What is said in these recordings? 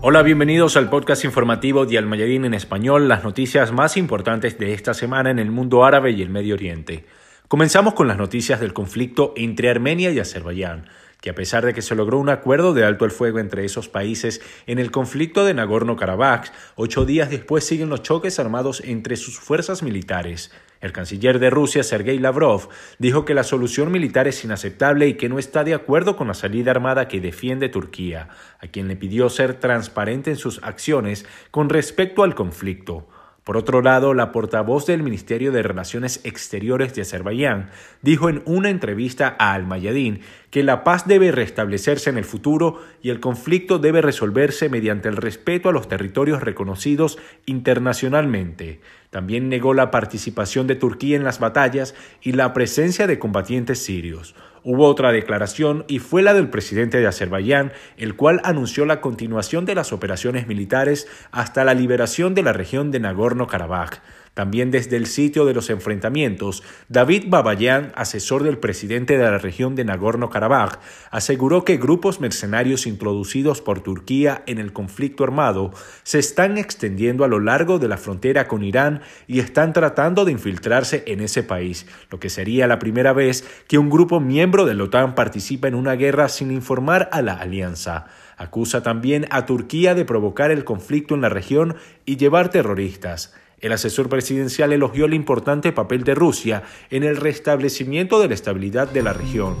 Hola, bienvenidos al podcast informativo de Al en español, las noticias más importantes de esta semana en el mundo árabe y el Medio Oriente. Comenzamos con las noticias del conflicto entre Armenia y Azerbaiyán, que a pesar de que se logró un acuerdo de alto el fuego entre esos países en el conflicto de Nagorno-Karabaj, ocho días después siguen los choques armados entre sus fuerzas militares. El canciller de Rusia, Sergei Lavrov, dijo que la solución militar es inaceptable y que no está de acuerdo con la salida armada que defiende Turquía, a quien le pidió ser transparente en sus acciones con respecto al conflicto. Por otro lado, la portavoz del Ministerio de Relaciones Exteriores de Azerbaiyán dijo en una entrevista a Al-Mayadin que la paz debe restablecerse en el futuro y el conflicto debe resolverse mediante el respeto a los territorios reconocidos internacionalmente. También negó la participación de Turquía en las batallas y la presencia de combatientes sirios. Hubo otra declaración y fue la del presidente de Azerbaiyán, el cual anunció la continuación de las operaciones militares hasta la liberación de la región de Nagorno-Karabaj. También desde el sitio de los enfrentamientos, David Babayan, asesor del presidente de la región de Nagorno-Karabaj, aseguró que grupos mercenarios introducidos por Turquía en el conflicto armado se están extendiendo a lo largo de la frontera con Irán y están tratando de infiltrarse en ese país, lo que sería la primera vez que un grupo miembro de la OTAN participa en una guerra sin informar a la alianza. Acusa también a Turquía de provocar el conflicto en la región y llevar terroristas. El asesor presidencial elogió el importante papel de Rusia en el restablecimiento de la estabilidad de la región.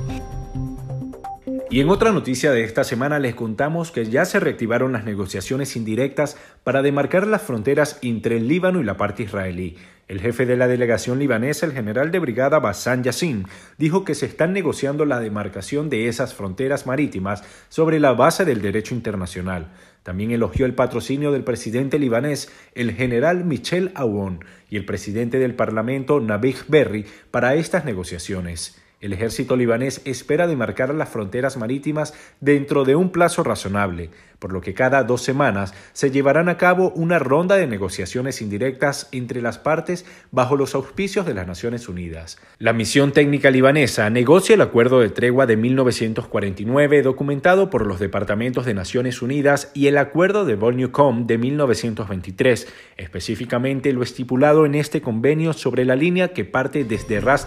Y en otra noticia de esta semana les contamos que ya se reactivaron las negociaciones indirectas para demarcar las fronteras entre el Líbano y la parte israelí. El jefe de la delegación libanesa, el general de brigada Bassam Yassin, dijo que se están negociando la demarcación de esas fronteras marítimas sobre la base del derecho internacional. También elogió el patrocinio del presidente libanés, el general Michel Aoun, y el presidente del Parlamento, Nabih Berri, para estas negociaciones. El ejército libanés espera demarcar las fronteras marítimas dentro de un plazo razonable, por lo que cada dos semanas se llevarán a cabo una ronda de negociaciones indirectas entre las partes bajo los auspicios de las Naciones Unidas. La misión técnica libanesa negocia el acuerdo de tregua de 1949 documentado por los departamentos de Naciones Unidas y el acuerdo de Volnewcom de 1923, específicamente lo estipulado en este convenio sobre la línea que parte desde Ras.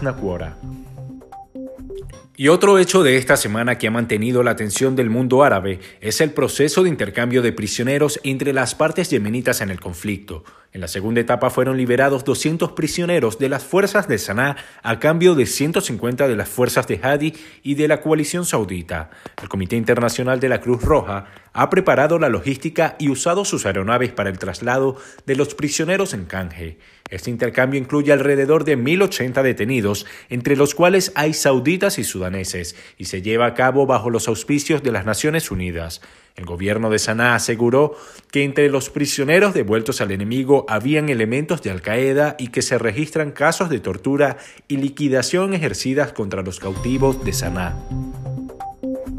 Y otro hecho de esta semana que ha mantenido la atención del mundo árabe es el proceso de intercambio de prisioneros entre las partes yemenitas en el conflicto. En la segunda etapa fueron liberados 200 prisioneros de las fuerzas de Sanaa a cambio de 150 de las fuerzas de Hadi y de la coalición saudita. El Comité Internacional de la Cruz Roja ha preparado la logística y usado sus aeronaves para el traslado de los prisioneros en canje. Este intercambio incluye alrededor de 1.080 detenidos, entre los cuales hay sauditas y sudaneses, y se lleva a cabo bajo los auspicios de las Naciones Unidas. El gobierno de Sanaa aseguró que entre los prisioneros devueltos al enemigo habían elementos de Al-Qaeda y que se registran casos de tortura y liquidación ejercidas contra los cautivos de Sanaa.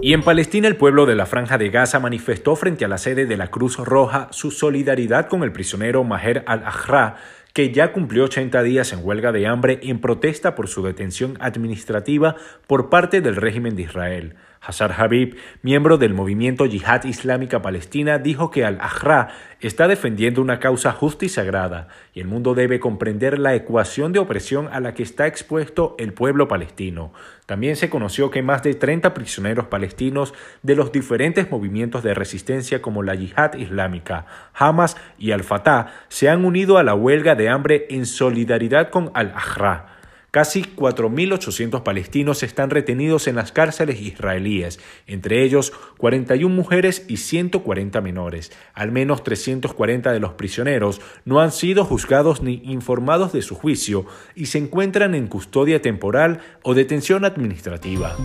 Y en Palestina el pueblo de la Franja de Gaza manifestó frente a la sede de la Cruz Roja su solidaridad con el prisionero Maher al-Ahra, que ya cumplió 80 días en huelga de hambre en protesta por su detención administrativa por parte del régimen de Israel. Hassar Habib, miembro del movimiento Yihad Islámica Palestina, dijo que Al-Ahra está defendiendo una causa justa y sagrada, y el mundo debe comprender la ecuación de opresión a la que está expuesto el pueblo palestino. También se conoció que más de 30 prisioneros palestinos de los diferentes movimientos de resistencia como la Yihad Islámica, Hamas y Al-Fatah se han unido a la huelga de hambre en solidaridad con Al-Ahra. Casi 4.800 palestinos están retenidos en las cárceles israelíes, entre ellos 41 mujeres y 140 menores. Al menos 340 de los prisioneros no han sido juzgados ni informados de su juicio y se encuentran en custodia temporal o detención administrativa.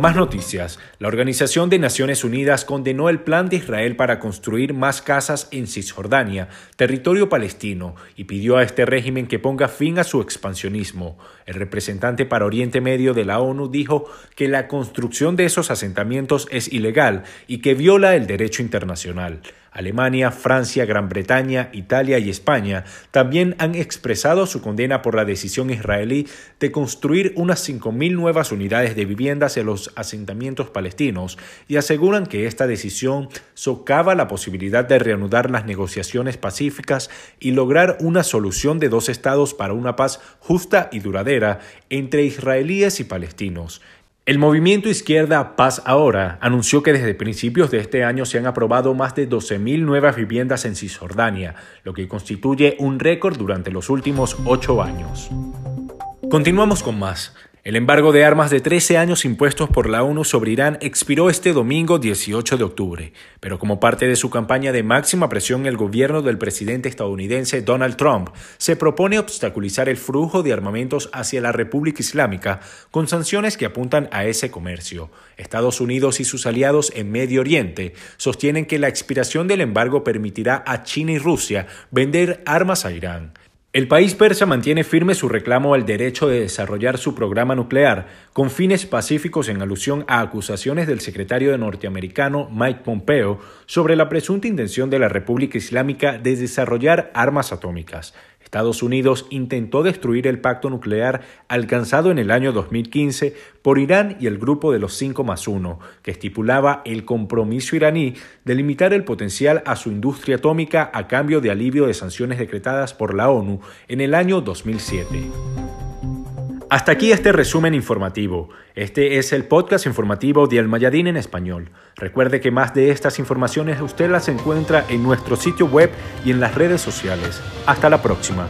Más noticias. La Organización de Naciones Unidas condenó el plan de Israel para construir más casas en Cisjordania, territorio palestino, y pidió a este régimen que ponga fin a su expansionismo. El representante para Oriente Medio de la ONU dijo que la construcción de esos asentamientos es ilegal y que viola el derecho internacional. Alemania, Francia, Gran Bretaña, Italia y España también han expresado su condena por la decisión israelí de construir unas 5.000 nuevas unidades de viviendas en los asentamientos palestinos y aseguran que esta decisión socava la posibilidad de reanudar las negociaciones pacíficas y lograr una solución de dos estados para una paz justa y duradera entre israelíes y palestinos. El movimiento izquierda Paz Ahora anunció que desde principios de este año se han aprobado más de 12.000 nuevas viviendas en Cisjordania, lo que constituye un récord durante los últimos ocho años. Continuamos con más. El embargo de armas de 13 años impuestos por la ONU sobre Irán expiró este domingo 18 de octubre, pero como parte de su campaña de máxima presión el gobierno del presidente estadounidense Donald Trump se propone obstaculizar el flujo de armamentos hacia la República Islámica con sanciones que apuntan a ese comercio. Estados Unidos y sus aliados en Medio Oriente sostienen que la expiración del embargo permitirá a China y Rusia vender armas a Irán. El país persa mantiene firme su reclamo al derecho de desarrollar su programa nuclear con fines pacíficos en alusión a acusaciones del secretario de norteamericano Mike Pompeo sobre la presunta intención de la República Islámica de desarrollar armas atómicas. Estados Unidos intentó destruir el pacto nuclear alcanzado en el año 2015 por Irán y el grupo de los 5 más 1, que estipulaba el compromiso iraní de limitar el potencial a su industria atómica a cambio de alivio de sanciones decretadas por la ONU en el año 2007. Hasta aquí este resumen informativo. Este es el podcast informativo de Almayadín en español. Recuerde que más de estas informaciones usted las encuentra en nuestro sitio web y en las redes sociales. Hasta la próxima.